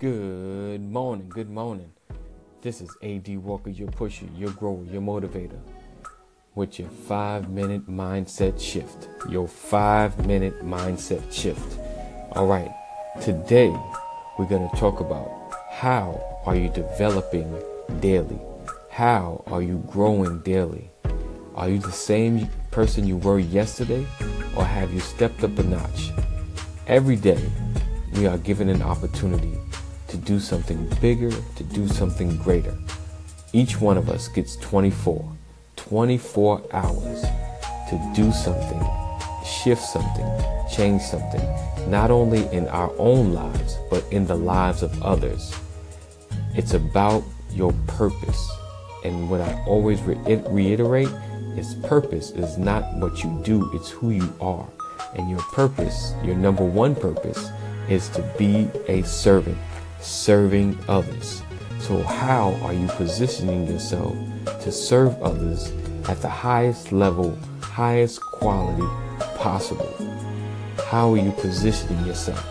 Good morning, good morning. This is AD Walker, your pusher, your grower, your motivator, with your five minute mindset shift. Your five minute mindset shift. All right, today we're going to talk about how are you developing daily? How are you growing daily? Are you the same person you were yesterday, or have you stepped up a notch? Every day, we are given an opportunity to do something bigger, to do something greater. Each one of us gets 24, 24 hours to do something, shift something, change something, not only in our own lives, but in the lives of others. It's about your purpose. And what I always re- reiterate is purpose is not what you do, it's who you are. And your purpose, your number one purpose, is to be a servant, serving others. So, how are you positioning yourself to serve others at the highest level, highest quality possible? How are you positioning yourself?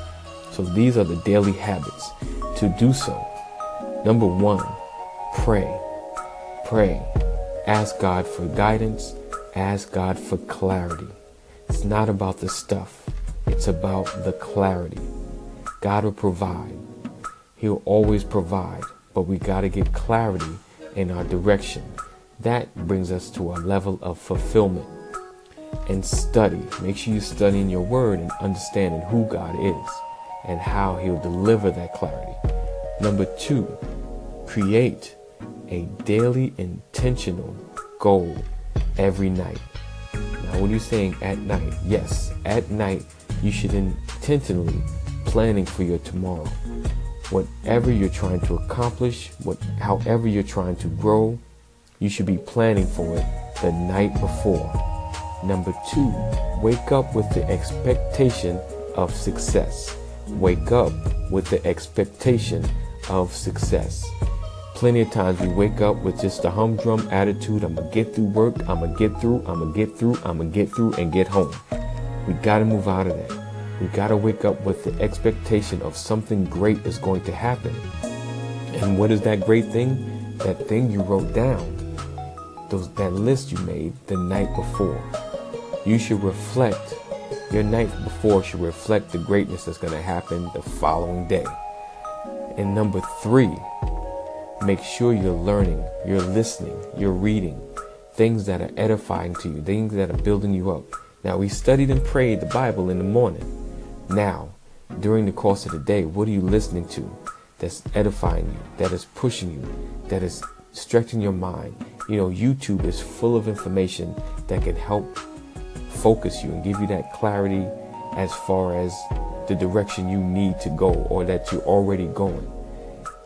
So, these are the daily habits to do so. Number one, pray. Pray. Ask God for guidance. Ask God for clarity. It's not about the stuff, it's about the clarity. God will provide. He'll always provide, but we got to get clarity in our direction. That brings us to a level of fulfillment. And study. Make sure you're studying your word and understanding who God is and how He'll deliver that clarity. Number two, create a daily intentional goal every night. Now, when you're saying at night, yes, at night you should intentionally planning for your tomorrow. Whatever you're trying to accomplish, what, however you're trying to grow, you should be planning for it the night before. Number two, wake up with the expectation of success. Wake up with the expectation of success. Plenty of times we wake up with just a humdrum attitude. I'm gonna get through work. I'm gonna get through. I'm gonna get through. I'm gonna get through and get home. We gotta move out of that. We gotta wake up with the expectation of something great is going to happen. And what is that great thing? That thing you wrote down. Those that list you made the night before. You should reflect. Your night before should reflect the greatness that's gonna happen the following day. And number three, make sure you're learning, you're listening, you're reading things that are edifying to you, things that are building you up. Now, we studied and prayed the Bible in the morning. Now, during the course of the day, what are you listening to that's edifying you, that is pushing you, that is stretching your mind? You know, YouTube is full of information that can help focus you and give you that clarity as far as the direction you need to go or that you're already going.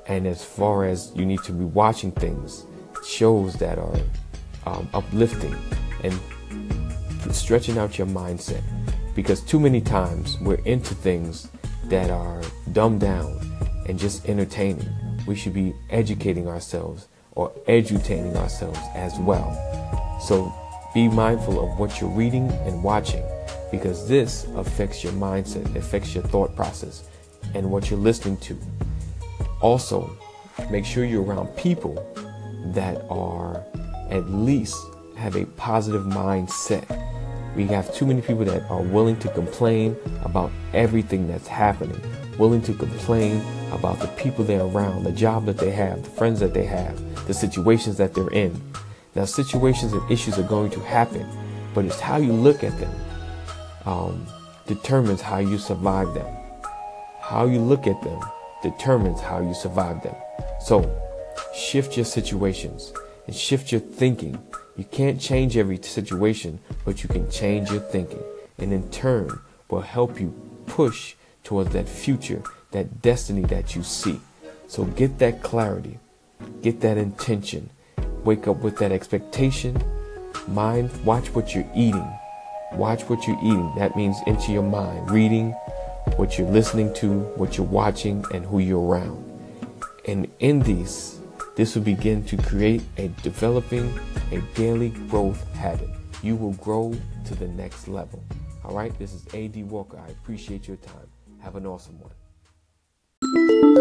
And as far as you need to be watching things, shows that are um, uplifting and stretching out your mindset. Because too many times we're into things that are dumbed down and just entertaining. We should be educating ourselves or edutaining ourselves as well. So be mindful of what you're reading and watching because this affects your mindset, affects your thought process and what you're listening to. Also, make sure you're around people that are at least have a positive mindset. We have too many people that are willing to complain about everything that's happening, willing to complain about the people they're around, the job that they have, the friends that they have, the situations that they're in. Now, situations and issues are going to happen, but it's how you look at them um, determines how you survive them. How you look at them determines how you survive them. So, shift your situations and shift your thinking. You can't change every situation, but you can change your thinking. And in turn, will help you push towards that future, that destiny that you see. So get that clarity, get that intention, wake up with that expectation. Mind, watch what you're eating. Watch what you're eating. That means into your mind, reading, what you're listening to, what you're watching, and who you're around. And in these, this will begin to create a developing a daily growth habit. You will grow to the next level. All right, this is AD Walker. I appreciate your time. Have an awesome one.